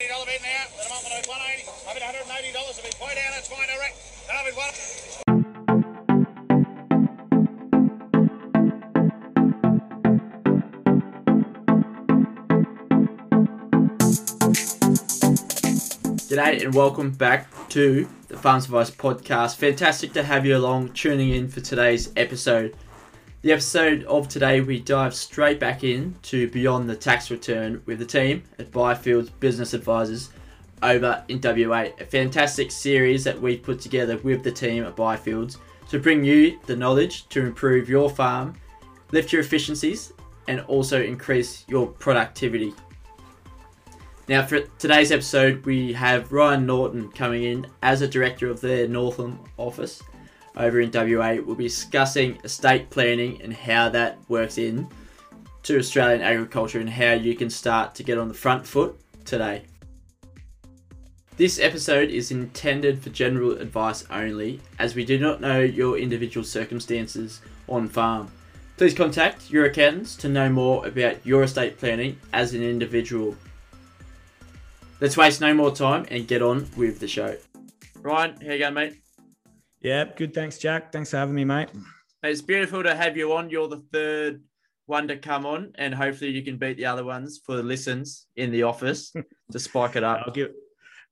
$180 bid now. At the moment, 180. I bid $180. If we point down, it's fine, all right. Then I bid one. G'day and welcome back to the Farms Advice podcast. Fantastic to have you along tuning in for today's episode. The episode of today, we dive straight back in to Beyond the Tax Return with the team at Byfields Business Advisors over in WA. A fantastic series that we've put together with the team at Byfields to bring you the knowledge to improve your farm, lift your efficiencies, and also increase your productivity. Now, for today's episode, we have Ryan Norton coming in as a director of their Northam office over in WA. We'll be discussing estate planning and how that works in to Australian agriculture and how you can start to get on the front foot today. This episode is intended for general advice only, as we do not know your individual circumstances on farm. Please contact your accountants to know more about your estate planning as an individual. Let's waste no more time and get on with the show. Ryan, how you going, mate? Yeah, good. Thanks, Jack. Thanks for having me, mate. It's beautiful to have you on. You're the third one to come on, and hopefully you can beat the other ones for the listens in the office to spike it up. I'll give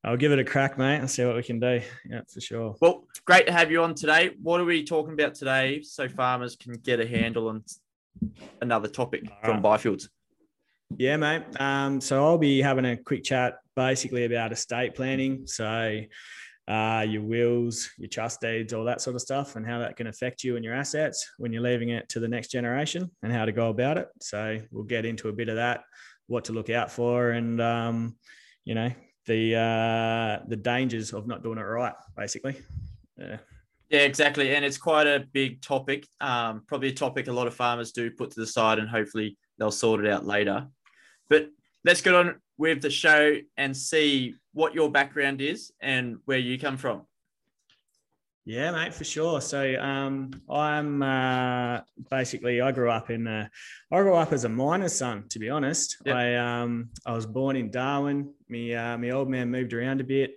I'll give it a crack, mate. I'll see what we can do. Yeah, for sure. Well, great to have you on today. What are we talking about today so farmers can get a handle on another topic from Byfields? Yeah, mate. Um, so I'll be having a quick chat basically about estate planning. So uh, your wills, your trust deeds, all that sort of stuff, and how that can affect you and your assets when you're leaving it to the next generation and how to go about it. So we'll get into a bit of that, what to look out for, and um, you know the uh, the dangers of not doing it right, basically. Yeah. Yeah, exactly. And it's quite a big topic. Um, probably a topic a lot of farmers do put to the side and hopefully they'll sort it out later. But let's get on with the show and see what your background is and where you come from. Yeah, mate, for sure. So um, I'm uh, basically I grew up in uh, I grew up as a miner's son. To be honest, Yep. I um, I was born in Darwin. Me uh, my old man moved around a bit.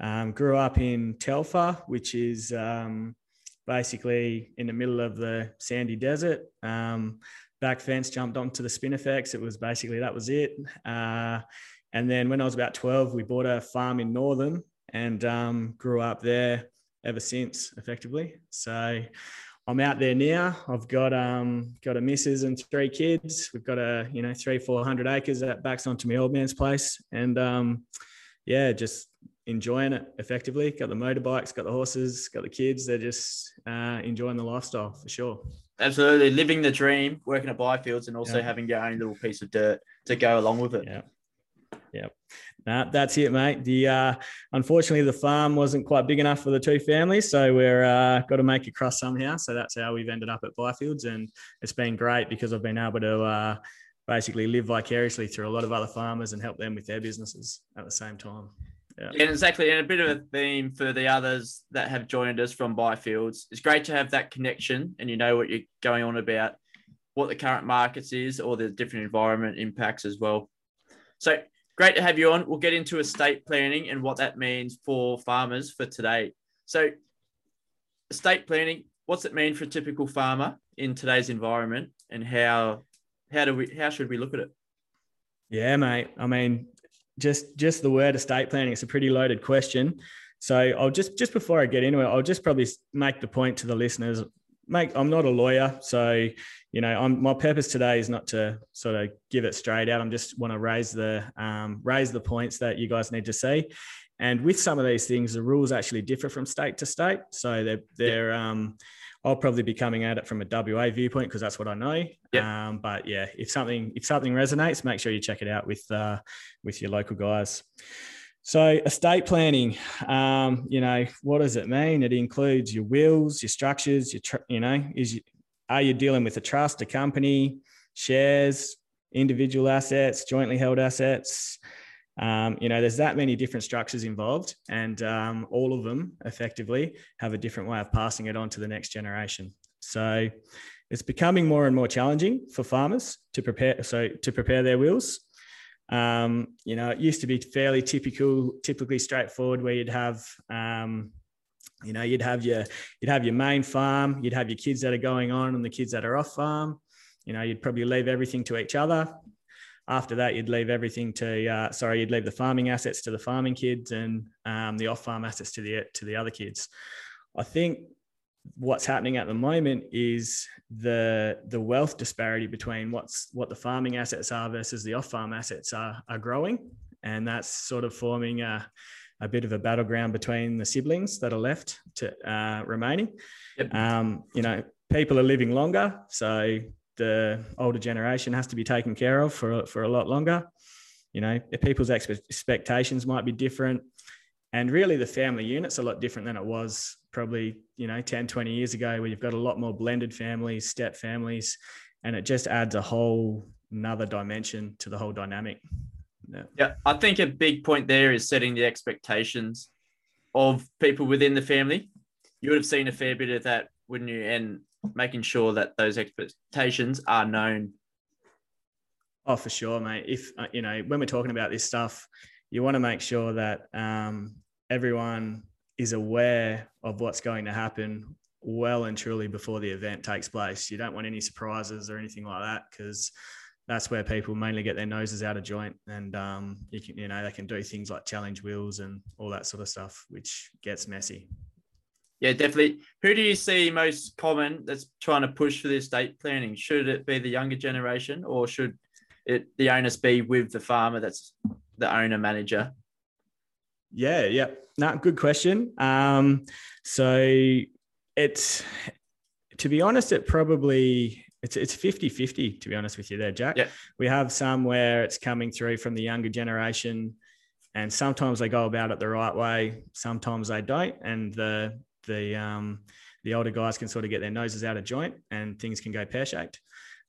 Um, grew up in Telfer, which is um, basically in the middle of the sandy desert. Um, back fence, jumped onto the Spinifex. It was basically that was it. And then when I was about 12, we bought a farm in Northam and um, grew up there ever since, effectively. So I'm out there now. I've got um, got a missus and three kids. We've got a you know three four hundred acres that backs onto my old man's place, and um, yeah, just enjoying it effectively. Got the motorbikes, got the horses, got the kids. They're just uh, enjoying the lifestyle for sure. Absolutely. Living the dream, working at Byfields and also Yeah. having your own little piece of dirt to go along with it. Yeah. Yeah. Nah, that's it, mate. The uh, unfortunately the farm wasn't quite big enough for the two families, so we're uh, got to make it cross somehow. So that's how we've ended up at Byfields, and it's been great because I've been able to uh, basically live vicariously through a lot of other farmers and help them with their businesses at the same time. Yeah. yeah, exactly. And a bit of a theme for the others that have joined us from Byfields. It's great to have that connection and you know what you're going on about, what the current markets is, or the different environment impacts as well. So great to have you on. We'll get into estate planning and what that means for farmers for today. So, estate planning, what's it mean for a typical farmer in today's environment, and how how do we how should we look at it? Yeah, mate. I mean, just just the word estate planning. It's a pretty loaded question. So I'll just just before I get into it, I'll just probably make the point to the listeners. Make I'm not a lawyer, so you know, I'm, my purpose today is not to sort of give it straight out. I'm just want to raise the um, raise the points that you guys need to see. And with some of these things, the rules actually differ from state to state. So they're they're um, I'll probably be coming at it from a WA viewpoint because that's what I know. Yeah. Um, but yeah, if something if something resonates, make sure you check it out with uh, with your local guys. So estate planning, um, you know, what does it mean? It includes your wills, your structures, your tr- you know, is you, are you dealing with a trust, a company, shares, individual assets, jointly held assets? Um, you know, there's that many different structures involved, and um, all of them effectively have a different way of passing it on to the next generation. So it's becoming more and more challenging for farmers to prepare. So to prepare their wills. Um, you know, it used to be fairly typical, typically straightforward, where you'd have, um, you know, you'd have your you'd have your main farm, you'd have your kids that are going on, and the kids that are off farm. You know, you'd probably leave everything to each other. After that, you'd leave everything to uh, sorry, you'd leave the farming assets to the farming kids and um, the off-farm assets to the to the other kids. I think what's happening at the moment is the the wealth disparity between what's what the farming assets are versus the off-farm assets are are growing, and that's sort of forming a a bit of a battleground between the siblings that are left to uh, remaining. Yep. Um, you know, people are living longer, so the older generation has to be taken care of for, for a lot longer. You know, people's expectations might be different. And really, the family unit's a lot different than it was probably, you know, 10, 20 years ago, where you've got a lot more blended families, step families, and it just adds a whole another dimension to the whole dynamic. Yeah. yeah, I think a big point there is setting the expectations of people within the family. You would have seen a fair bit of that, wouldn't you? And making sure that those expectations are known. Oh, for sure, mate. If uh, you know when we're talking about this stuff, you want to make sure that um, everyone is aware of what's going to happen well and truly before the event takes place. You don't want any surprises or anything like that because that's where people mainly get their noses out of joint and um, you can you know they can do things like challenge wheels and all that sort of stuff which gets messy yeah, definitely. Who do you see most common that's trying to push for the estate planning? Should it be the younger generation or should it the onus be with the farmer that's the owner manager? Yeah, yeah. No, good question. Um, so it's to be honest, it probably it's it's 50-50 to be honest with you there, Jack. Yeah. We have some where it's coming through from the younger generation and sometimes they go about it the right way, sometimes they don't. And the the um, the older guys can sort of get their noses out of joint and things can go pear shaped.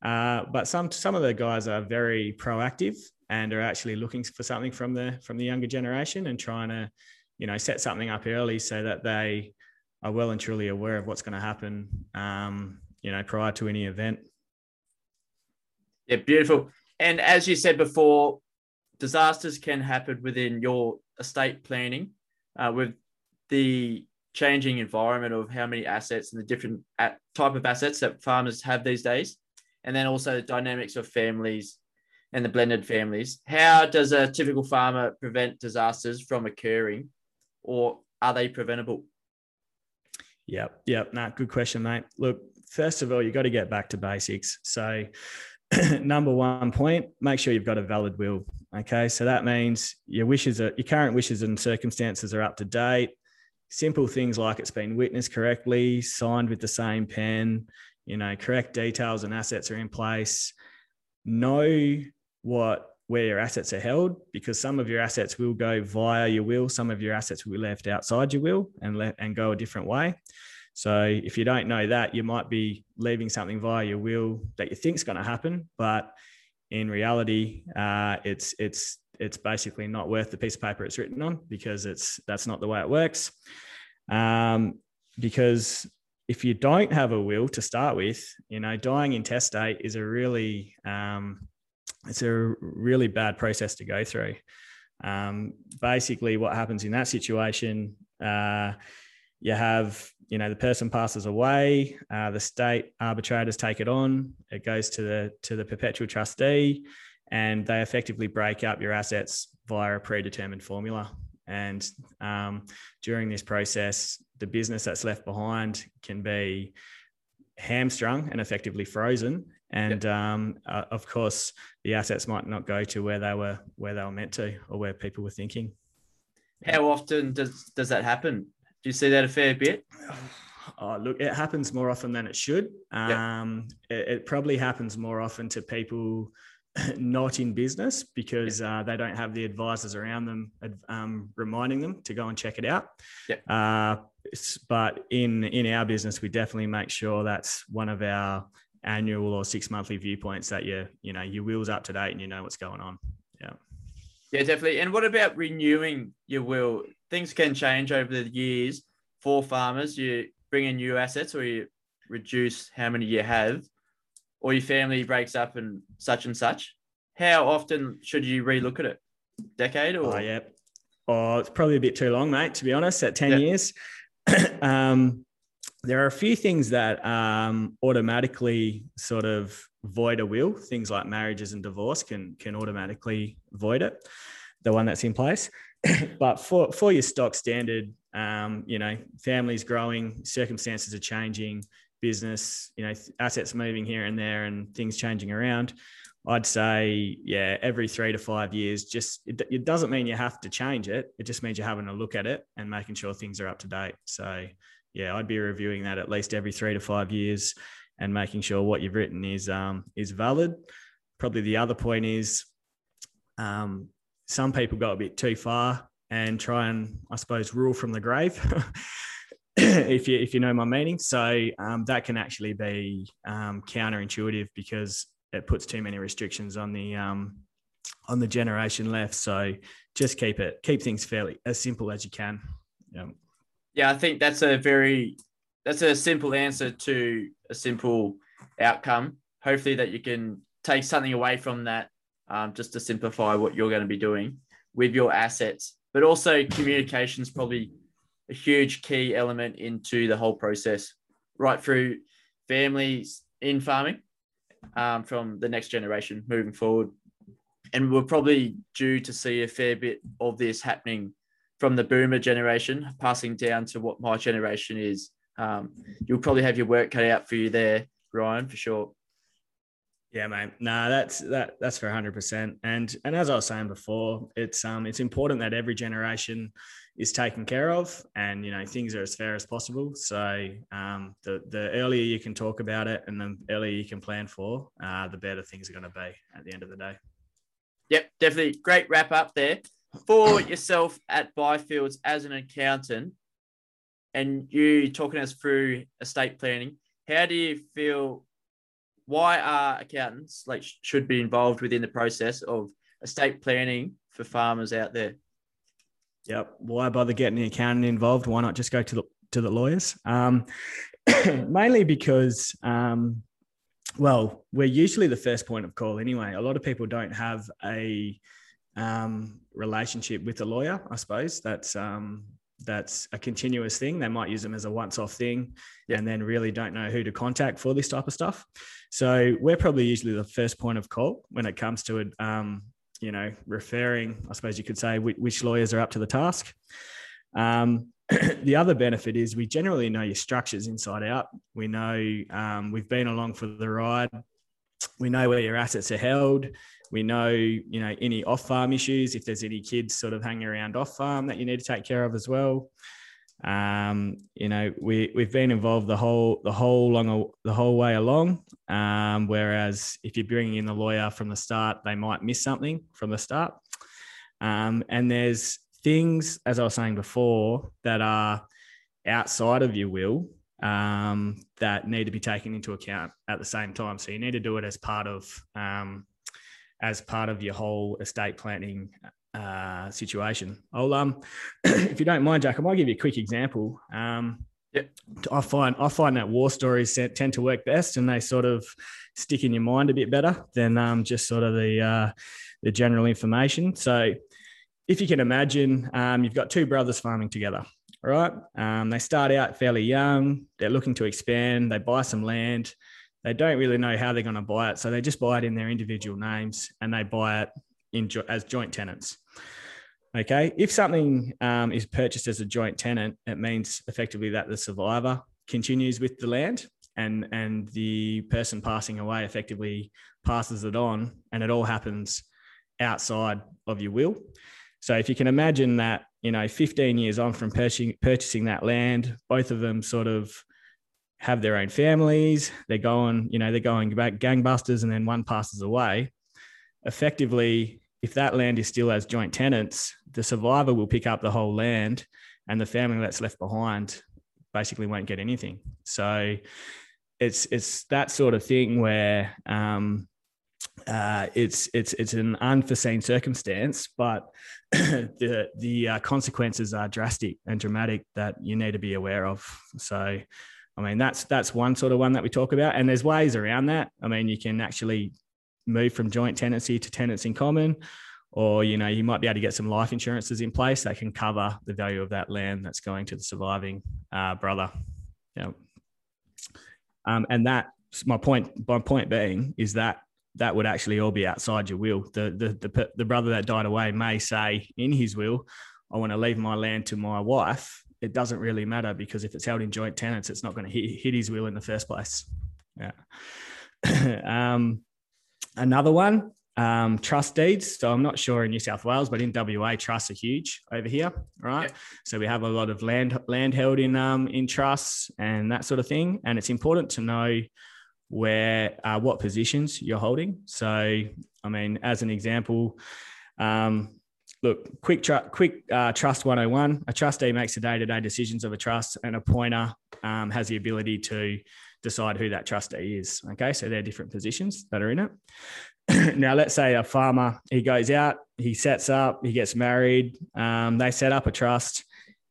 Uh, but some some of the guys are very proactive and are actually looking for something from the from the younger generation and trying to, you know, set something up early so that they are well and truly aware of what's going to happen, um, you know, prior to any event. Yeah, beautiful. And as you said before, disasters can happen within your estate planning. Uh, with the changing environment of how many assets and the different type of assets that farmers have these days, and then also the dynamics of families and the blended families. How does a typical farmer prevent disasters from occurring, or are they preventable? Yep, yep. Nah, good question, mate. Look, first of all, you got to get back to basics. So, number one point, make sure you've got a valid will. Okay, so that means your wishes are your current wishes and circumstances are up to date simple things like it's been witnessed correctly, signed with the same pen, you know, correct details and assets are in place. Know what where your assets are held because some of your assets will go via your will, some of your assets will be left outside your will and let and go a different way. So if you don't know that, you might be leaving something via your will that you think is going to happen, but in reality, uh, it's it's it's basically not worth the piece of paper it's written on because it's that's not the way it works. Um, because if you don't have a will to start with, you know, dying intestate is a really um, it's a really bad process to go through. Um, basically, what happens in that situation, uh, you have you know the person passes away, uh, the state arbitrators take it on, it goes to the to the perpetual trustee, and they effectively break up your assets via a predetermined formula. And um, during this process, the business that's left behind can be hamstrung and effectively frozen. And um, uh, of course, the assets might not go to where they were where they were meant to or where people were thinking. How often does does that happen? Do you see that a fair bit? Oh, look, it happens more often than it should. Um, it, it, probably happens more often to people not in business because uh, they don't have the advisors around them um, reminding them to go and check it out. Yep. Uh, but in in our business, we definitely make sure that's one of our annual or six monthly viewpoints that you you know your wheels up to date and you know what's going on. Yeah. Yeah, definitely. And what about renewing your will? Things can change over the years for farmers. You bring in new assets or you reduce how many you have or your family breaks up and such and such, how often should you relook at it? Decade or? Oh, yeah. Oh, it's probably a bit too long, mate, to be honest, at 10 years. um, there are a few things that um, automatically sort of void a will. Things like marriages and divorce can can automatically void it, the one that's in place. but for for your stock standard, um, you know, families growing, circumstances are changing, business, you know, assets moving here and there and things changing around. I'd say, yeah, every three to five years, just it, it, doesn't mean you have to change it. It just means you're having a look at it and making sure things are up to date. So, yeah, I'd be reviewing that at least every three to five years and making sure what you've written is um, is valid. Probably the other point is um, some people go a bit too far and try and, I suppose, rule from the grave. if you if you know my meaning. So um, that can actually be um, counterintuitive because it puts too many restrictions on the um, on the generation left. So just keep it keep things fairly as simple as you can. Yeah, I think that's a very that's a simple answer to a simple outcome. Hopefully that you can take something away from that um, just to simplify what you're going to be doing with your assets. But also communication is probably a huge key element into the whole process, right through families in farming um, from the next generation moving forward. And we're probably due to see a fair bit of this happening from the boomer generation, passing down to what my generation is. Um, you'll probably have your work cut out for you there, Ryan, for sure. Yeah, mate. No, that's that that's for hundred percent. And and as I was saying before, it's um it's important that every generation is taken care of and you know things are as fair as possible so um, the the earlier you can talk about it and the earlier you can plan for uh, the better things are going to be at the end of the day yep definitely great wrap up there for yourself at byfields as an accountant and you talking us through estate planning how do you feel why are accountants like should be involved within the process of estate planning for farmers out there Yep. Why bother getting the accountant involved? Why not just go to the to the lawyers? Um, mainly because, um, well, we're usually the first point of call anyway. A lot of people don't have a um, relationship with a lawyer. I suppose that's um, that's a continuous thing. They might use them as a once-off thing, and then really don't know who to contact for this type of stuff. So we're probably usually the first point of call when it comes to um, you know, referring, I suppose you could say, which lawyers are up to the task. Um, the other benefit is we generally know your structures inside out. We know um, we've been along for the ride. We know where your assets are held. We know, you know, any off-farm issues. If there's any kids sort of hanging around off-farm that you need to take care of as well. Um, you know, we we've been involved the whole the whole long the whole way along. Um, whereas if you're bringing in the lawyer from the start, they might miss something from the start. Um, and there's things, as I was saying before, that are outside of your will um, that need to be taken into account at the same time. So you need to do it as part of um, as part of your whole estate planning uh, situation. I'll um, if you don't mind, Jack, I might give you a quick example. Um, Yep. I find I find that war stories tend to work best, and they sort of stick in your mind a bit better than um, just sort of the uh, the general information. So, if you can imagine, um, you've got two brothers farming together. All right, um, they start out fairly young. They're looking to expand. They buy some land. They don't really know how they're going to buy it, so they just buy it in their individual names, and they buy it in as joint tenants. Okay. If something um, is purchased as a joint tenant, it means effectively that the survivor continues with the land and, and the person passing away effectively passes it on and it all happens outside of your will. So if you can imagine that, you know, 15 years on from purchasing, purchasing that land, both of them sort of have their own families, they're going, you know, they're going back gangbusters and then one passes away. Effectively, if that land is still as joint tenants, the survivor will pick up the whole land and the family that's left behind basically won't get anything. So it's it's that sort of thing where um, uh, it's it's it's an unforeseen circumstance, but the the uh, consequences are drastic and dramatic that you need to be aware of. So, I mean that's that's one sort of one that we talk about, and there's ways around that. I mean, you can actually move from joint tenancy to tenants in common or you know you might be able to get some life insurances in place that can cover the value of that land that's going to the surviving uh, brother. Yeah. Um, and that my point my point being is that that would actually all be outside your will. The, the the the brother that died away may say in his will i want to leave my land to my wife it doesn't really matter because if it's held in joint tenants it's not going to hit, hit his will in the first place yeah um Another one, um, trust deeds. So I'm not sure in New South Wales, but in WA, trusts are huge over here, right? Yeah. So we have a lot of land land held in um, in trusts and that sort of thing, and it's important to know where uh, what positions you're holding. So I mean, as an example. Um, look, quick, tr- quick uh, trust 101. A trustee makes the day-to-day decisions of a trust, and appointer um, has the ability to decide who that trustee is. Okay, so they're different positions that are in it. now, let's say a farmer, he goes out, he sets up, he gets married, um, they set up a trust,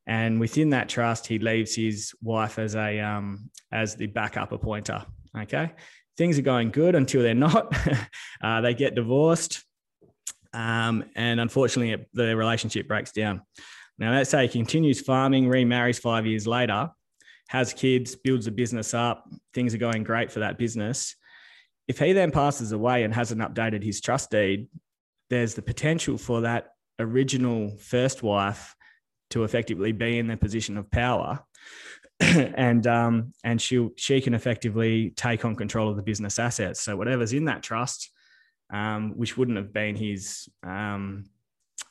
and within that trust, he leaves his wife as a um, as the backup appointer. Okay, things are going good until they're not. uh, they get divorced, um, and unfortunately, the relationship breaks down. Now, let's say he continues farming, remarries five years later has kids, builds a business up, things are going great for that business. If he then passes away and hasn't updated his trust deed, there's the potential for that original first wife to effectively be in the position of power. and um, and she she can effectively take on control of the business assets. So whatever's in that trust, um, which wouldn't have been his um,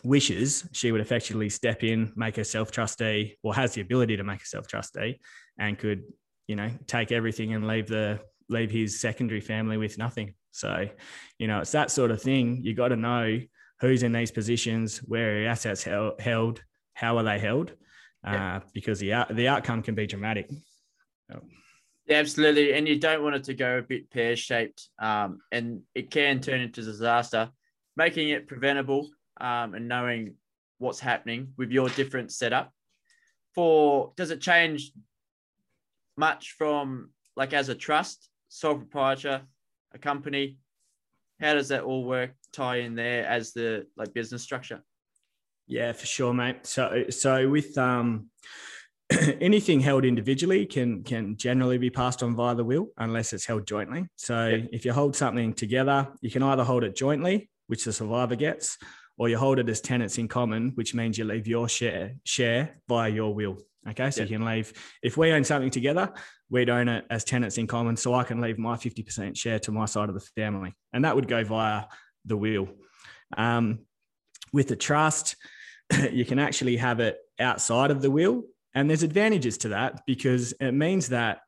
wishes, she would effectively step in, make herself trustee, or has the ability to make herself trustee, and could you know take everything and leave the leave his secondary family with nothing. So you know it's that sort of thing. You got to know who's in these positions where are assets held, held how are they held? Uh, because the the outcome can be dramatic. Yeah, absolutely and you don't want it to go a bit pear-shaped um, and it can turn into disaster making it preventable um, and knowing what's happening with your different setup for does it change much from like as a trust, sole proprietor, a company? How does that all work tie in there as the like business structure? Yeah, for sure, mate. So so with um anything held individually can can generally be passed on via the will unless it's held jointly. So yeah. if you hold something together, you can either hold it jointly, which the survivor gets, or you hold it as tenants in common, which means you leave your share share via your will. Okay, so yeah. you can leave if we own something together, we'd own it as tenants in common. So I can leave my 50% share to my side of the family. And that would go via the will. Um, with the trust, you can actually have it outside of the will. And there's advantages to that because it means that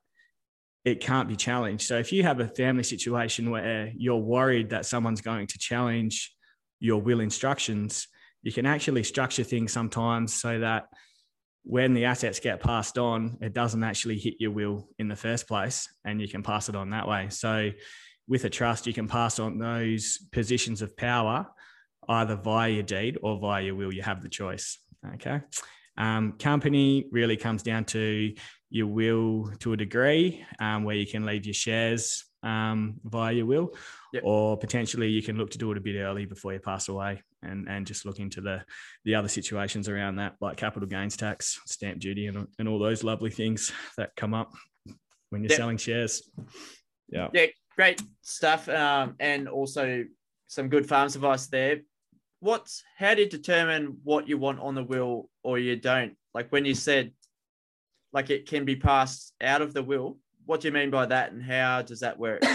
it can't be challenged. So if you have a family situation where you're worried that someone's going to challenge your will instructions, you can actually structure things sometimes so that when the assets get passed on, it doesn't actually hit your will in the first place, and you can pass it on that way. So, with a trust, you can pass on those positions of power either via your deed or via your will. You have the choice. Okay. Um, company really comes down to your will to a degree, um, where you can leave your shares um, via your will, Yep. or potentially you can look to do it a bit early before you pass away, and and just look into the the other situations around that, like capital gains tax, stamp duty, and and all those lovely things that come up when you're Yep. selling shares. Yeah. Yeah, great stuff. Um, and also some good farms advice there. What's how do you determine what you want on the will or you don't? Like when you said like it can be passed out of the will, what do you mean by that and how does that work?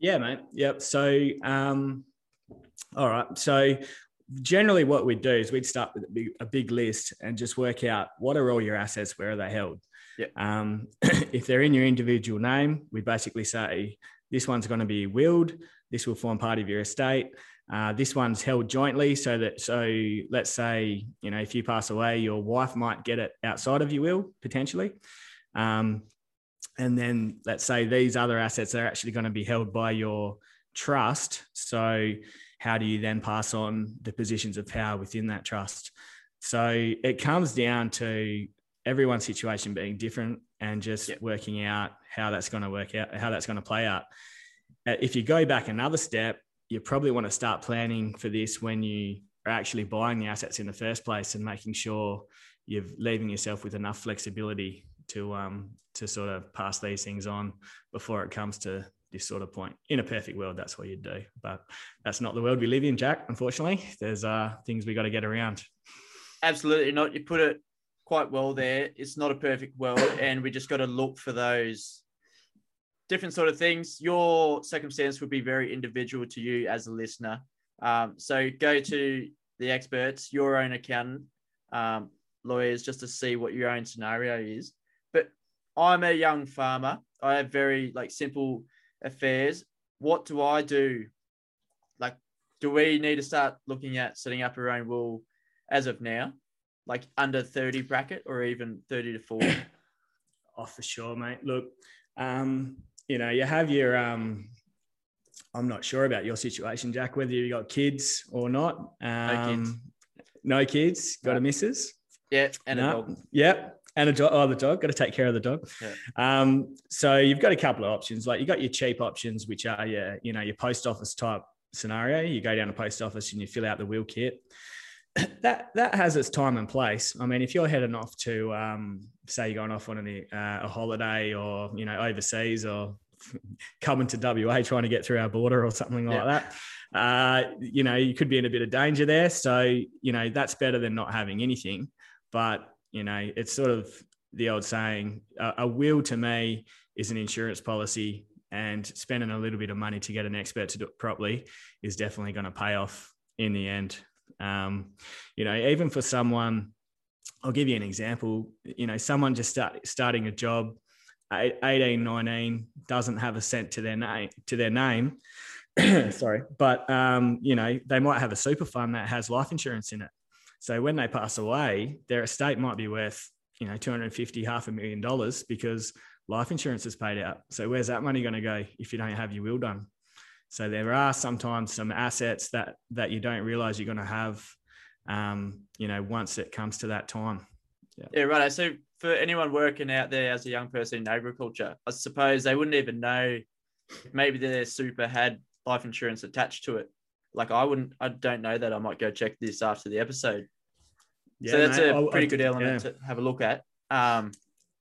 Yeah, mate. Yep. So, um, all right. So, generally, what we'd do is we'd start with a big, a big list and just work out what are all your assets, where are they held. Yep. Um, if they're in your individual name, we basically say this one's going to be willed. This will form part of your estate. Uh, this one's held jointly, so that so let's say you know if you pass away, your wife might get it outside of your will potentially. Um, and then let's say these other assets are actually going to be held by your trust. So, how do you then pass on the positions of power within that trust? So, it comes down to everyone's situation being different and just Yep. working out how that's going to work out, how that's going to play out. Uh, If you go back another step, you probably want to start planning for this when you are actually buying the assets in the first place and making sure you're leaving yourself with enough flexibility to um, to sort of pass these things on before it comes to this sort of point. In a perfect world, that's what you'd do, but that's not the world we live in, Jack. Unfortunately, there's uh, things we got to get around. Absolutely not. You put it quite well there. It's not a perfect world, and we just got to look for those different sort of things. Your circumstance would be very individual to you as a listener. Um, so go to the experts, your own accountant, um, lawyers, just to see what your own scenario is. But I'm a young farmer. I have very like simple affairs. What do I do? Like, do we need to start looking at setting up our own will as of now? like under 30 bracket or even 30 to 40 Oh, for sure, mate. Look, um, you know, you have your um, I'm not sure about your situation, Jack, whether you got kids or not. Um, kids. No kids. Got a missus. yeah and a No. dog Yep. And a dog. Oh, the dog. Got to take care of the dog. Yeah. Um, so you've got a couple of options. Like you got your cheap options, which are your, you know, your post office type scenario. You go down to post office and you fill out the will kit. That that has its time and place. I mean, if you're heading off to, um, say, you're going off on a, uh, a holiday or you know overseas or coming to WA trying to get through our border or something like Yeah. that, uh, you know, you could be in a bit of danger there. So you know that's better than not having anything. But you know, it's sort of the old saying: a, a will to me is an insurance policy, and spending a little bit of money to get an expert to do it properly is definitely going to pay off in the end. Um, you know, even for someone, I'll give you an example. You know, someone just start, starting a job, eight- 18, 19, doesn't have a cent to their name to their name. Sorry, but um, you know, they might have a super fund that has life insurance in it. So when they pass away, their estate might be worth, you know, 250, half a million dollars because life insurance is paid out. So where's that money going to go if you don't have your will done? So there are sometimes some assets that that you don't realize you're going to have, um, you know, once it comes to that time. yeah right so for anyone working out there as a young person in agriculture i suppose they wouldn't even know maybe their super had life insurance attached to it like i wouldn't i don't know that i might go check this after the episode Yeah, so that's mate, a pretty I'll- good element yeah. to have a look at. Um,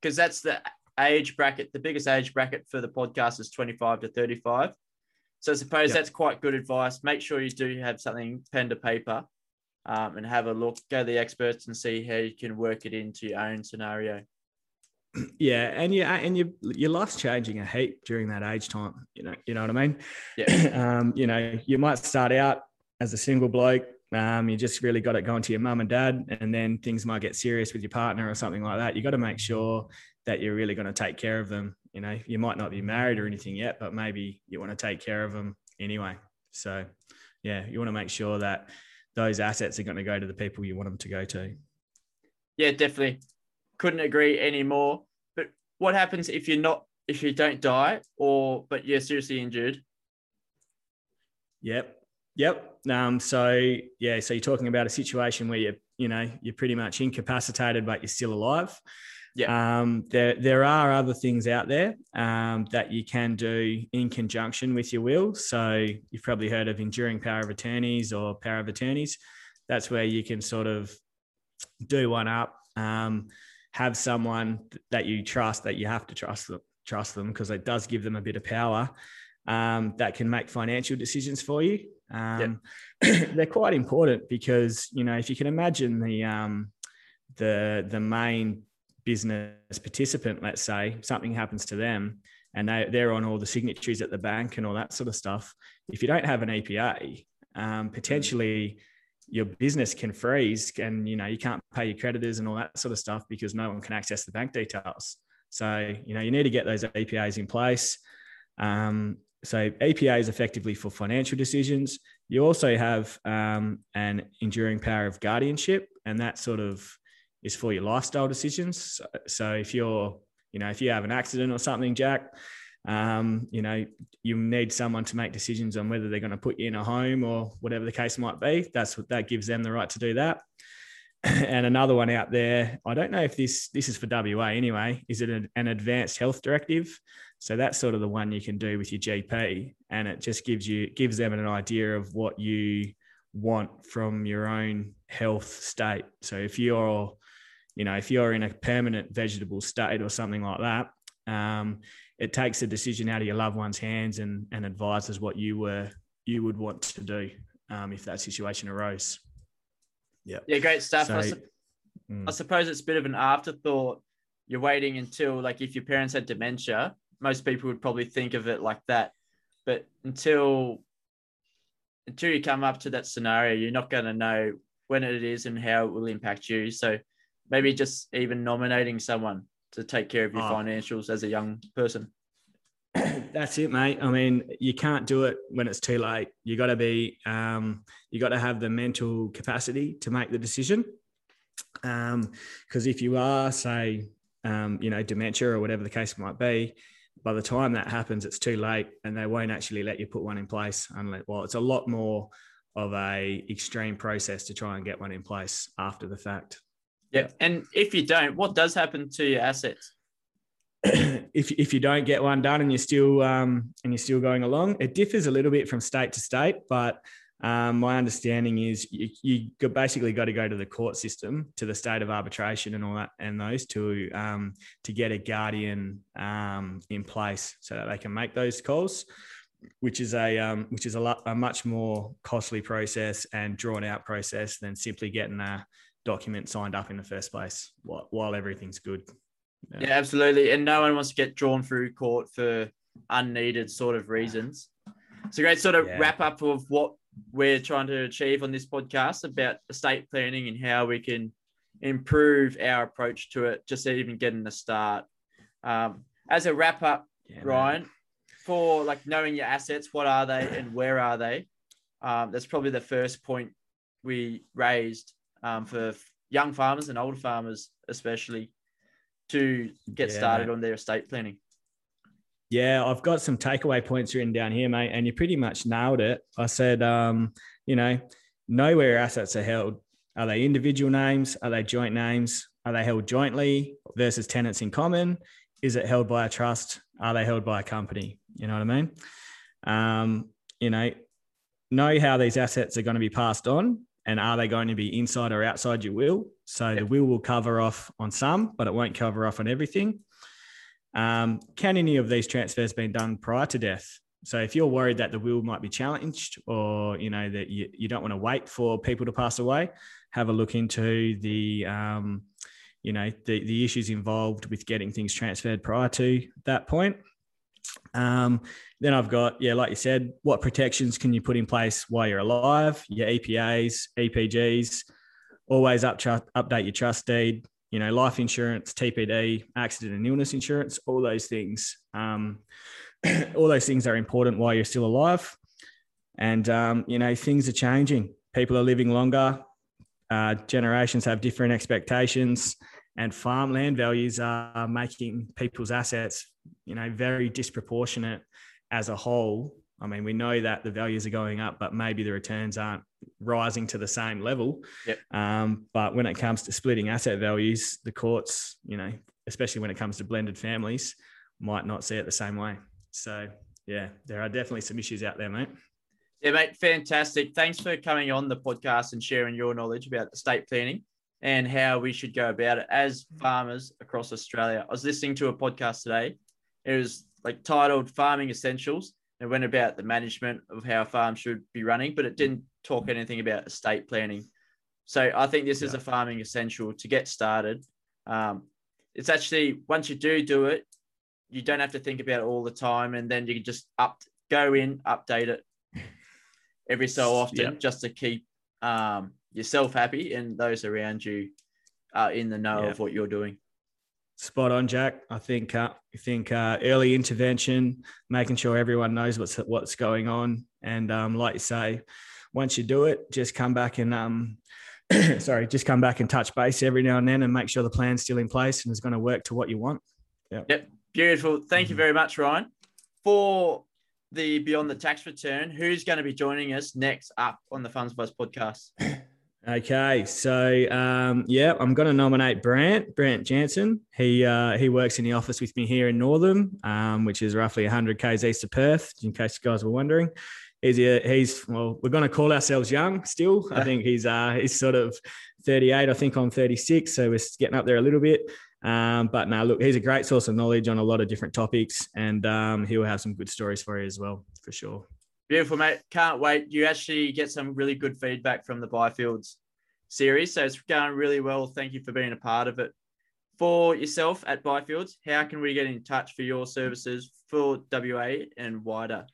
because that's the age bracket. The biggest age bracket for the podcast is 25 to 35. So I suppose Yeah. that's quite good advice. Make sure you do have something pen to paper, um, and have a look. Go to the experts and see how you can work it into your own scenario. Yeah, and you and your your life's changing a heap during that age time. You know, you know what I mean. Yeah. um, you know, you might start out as a single bloke. Um, you just really got it going to your mum and dad, and then things might get serious with your partner or something like that. You got to make sure that you're really going to take care of them. You know, you might not be married or anything yet, but maybe you want to take care of them anyway. So, yeah, you want to make sure that those assets are going to go to the people you want them to go to. Yeah, definitely. Couldn't agree anymore. But what happens if you're not if you don't die, or but you're seriously injured. Yep. Yep. Um, so yeah, so you're talking about a situation where you're, you know you're pretty much incapacitated, but you're still alive. Yeah. Um, there there are other things out there um, that you can do in conjunction with your will. So you've probably heard of enduring power of attorneys or power of attorneys. That's where you can sort of do one up. Um, have someone that you trust that you have to trust them trust them because it does give them a bit of power um, that can make financial decisions for you. Um, yep. they're quite important because you know if you can imagine the um, the the main business participant, let's say something happens to them and they, they're on all the signatories at the bank and all that sort of stuff. If you don't have an EPA, um, potentially your business can freeze and you know you can't pay your creditors and all that sort of stuff because no one can access the bank details. So, you know, you need to get those EPAs in place. Um, so EPA is effectively for financial decisions. You also have um, an enduring power of guardianship, and that sort of is for your lifestyle decisions. So, if you're, you know, if you have an accident or something, Jack, um, you know, you need someone to make decisions on whether they're going to put you in a home or whatever the case might be. That's what that gives them the right to do that. and another one out there. I don't know if this this is for WA anyway. Is it an, an, advanced health directive? So that's sort of the one you can do with your GP, and it just gives you gives them an idea of what you want from your own health state. So if you're, you know, if you're in a permanent vegetable state or something like that, um, it takes the decision out of your loved one's hands and and advises what you were you would want to do um, if that situation arose. Yeah. Yeah, great stuff. So, I, su- mm. I suppose it's a bit of an afterthought. You're waiting until, like, if your parents had dementia, most people would probably think of it like that. But until until you come up to that scenario, you're not going to know when it is and how it will impact you. So maybe just even nominating someone to take care of your oh. financials as a young person. That's it, mate. I mean, you can't do it when it's too late. You got to be, um, you got to have the mental capacity to make the decision. Because um, if you are, say, um, you know, dementia or whatever the case might be, by the time that happens, it's too late, and they won't actually let you put one in place. Unless, well, it's a lot more of a extreme process to try and get one in place after the fact. Yeah, and if you don't, what does happen to your assets? if if you don't get one done and you're still um, and you're still going along, it differs a little bit from state to state. But um, my understanding is you, you basically got to go to the court system, to the state of arbitration and all that, and those to um, to get a guardian um, in place so that they can make those calls, which is a um, which is a, lot, a much more costly process and drawn out process than simply getting a document signed up in the first place while, while everything's good. Yeah. yeah, absolutely. And no one wants to get drawn through court for unneeded sort of reasons. It's a great sort of yeah. wrap up of what we're trying to achieve on this podcast about estate planning and how we can improve our approach to it, just even getting the start. Um, as a wrap up, yeah, Ryan, man. for like knowing your assets, what are they and where are they? Um, that's probably the first point we raised um, for young farmers and older farmers, especially to get yeah, started mate. on their estate planning? Yeah, I've got some takeaway points written down here, mate, and you pretty much nailed it. I said, um, you know, know where assets are held. Are they individual names? Are they joint names? Are they held jointly versus tenants in common? Is it held by a trust? Are they held by a company? You know what I mean? Um, you know, know how these assets are going to be passed on and are they going to be inside or outside your will? So the will will cover off on some, but it won't cover off on everything. Um, can any of these transfers been done prior to death? So if you're worried that the will might be challenged, or you know that you, you don't want to wait for people to pass away, have a look into the um, you know the the issues involved with getting things transferred prior to that point. Um, then I've got, yeah, like you said, what protections can you put in place while you're alive? Your EPAs, EPGs, always up, update your trust deed, you know, life insurance, TPD, accident and illness insurance, all those things. Um, all those things are important while you're still alive. And, um, you know, things are changing. People are living longer. Uh, generations have different expectations and farmland values are making people's assets, you know, very disproportionate as a whole. I mean, we know that the values are going up, but maybe the returns aren't rising to the same level. Yep. Um, but when it comes to splitting asset values, the courts, you know, especially when it comes to blended families, might not see it the same way. So, yeah, there are definitely some issues out there, mate. Yeah, mate, fantastic. Thanks for coming on the podcast and sharing your knowledge about estate planning and how we should go about it as farmers across Australia. I was listening to a podcast today. It was like titled Farming Essentials. It went about the management of how farms should be running, but it didn't talk anything about estate planning. So I think this yeah. is a farming essential to get started. Um, it's actually once you do do it, you don't have to think about it all the time, and then you can just up go in, update it every so often, yeah. just to keep um, yourself happy and those around you are in the know yeah. of what you're doing. Spot on, Jack. I think uh, I think uh, early intervention, making sure everyone knows what's what's going on, and um, like you say, once you do it, just come back and um, sorry, just come back and touch base every now and then, and make sure the plan's still in place and is going to work to what you want. Yep. Yep. Beautiful. Thank mm-hmm. you very much, Ryan. For the Beyond the Tax Return, who's going to be joining us next up on the Farms Advice podcast? Okay, so um, yeah, I'm going to nominate Brant, Brant Jansen. He uh, he works in the office with me here in Northam, um, which is roughly 100 k's east of Perth. In case you guys were wondering, he's a, he's well, we're going to call ourselves young still. I think he's uh, he's sort of 38. I think I'm 36, so we're getting up there a little bit. Um, but now, look, he's a great source of knowledge on a lot of different topics, and um, he will have some good stories for you as well, for sure. Beautiful, mate. Can't wait. You actually get some really good feedback from the Byfields series. So it's going really well. Thank you for being a part of it. For yourself at Byfields, how can we get in touch for your services for WA and wider?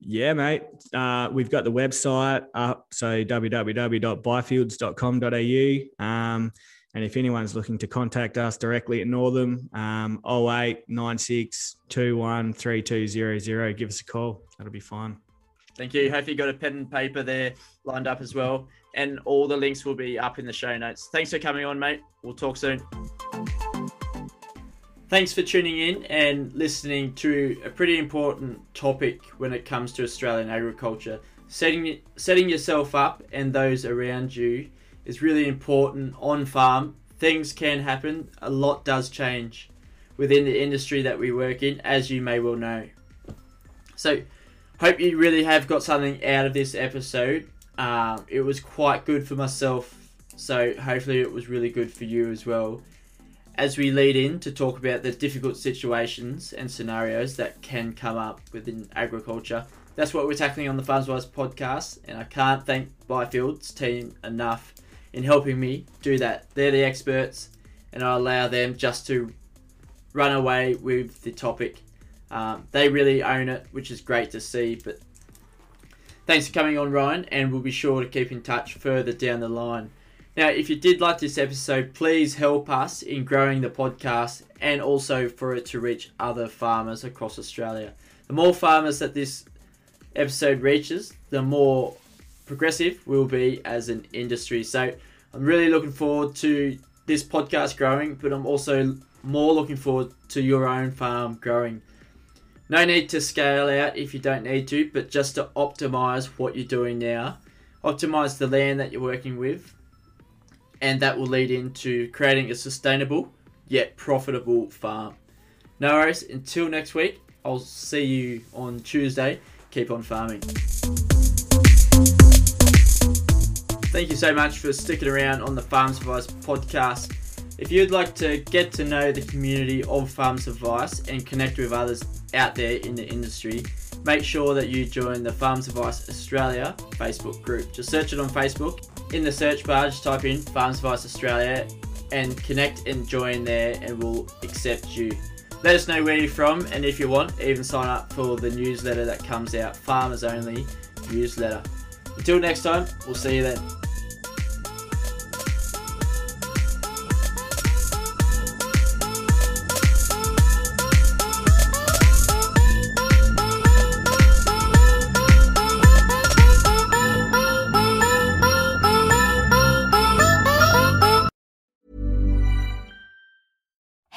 Yeah, mate. Uh, we've got the website up, so www.byfields.com.au. Um, and if anyone's looking to contact us directly at Northam, um, 08 96 21 3200, give us a call. That'll be fine. Thank you. Hope you got a pen and paper there lined up as well. And all the links will be up in the show notes. Thanks for coming on, mate. We'll talk soon. Thanks for tuning in and listening to a pretty important topic when it comes to Australian agriculture. Setting setting yourself up and those around you is really important on farm. Things can happen. A lot does change within the industry that we work in, as you may well know. So, hope you really have got something out of this episode. Um, it was quite good for myself, so hopefully it was really good for you as well. As we lead in to talk about the difficult situations and scenarios that can come up within agriculture, that's what we're tackling on the Farms Advice podcast, and I can't thank Byfield's team enough in helping me do that. They're the experts, and I allow them just to run away with the topic. Um, they really own it, which is great to see. But thanks for coming on, Ryan, and we'll be sure to keep in touch further down the line. Now, if you did like this episode, please help us in growing the podcast and also for it to reach other farmers across Australia. The more farmers that this episode reaches, the more progressive we'll be as an industry. So I'm really looking forward to this podcast growing, but I'm also more looking forward to your own farm growing. No need to scale out if you don't need to, but just to optimize what you're doing now. Optimize the land that you're working with, and that will lead into creating a sustainable yet profitable farm. No worries, until next week, I'll see you on Tuesday. Keep on farming. Thank you so much for sticking around on the Farms Advice podcast. If you'd like to get to know the community of Farms Advice and connect with others out there in the industry, make sure that you join the Farms Advice Australia Facebook group. Just search it on Facebook. In the search bar, just type in Farms Advice Australia and connect and join there, and we'll accept you. Let us know where you're from, and if you want, even sign up for the newsletter that comes out, Farmers Only newsletter. Until next time, we'll see you then.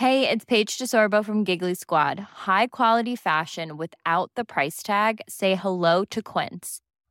Hey, it's Paige DeSorbo from Giggly Squad. High quality fashion without the price tag. Say hello to Quince.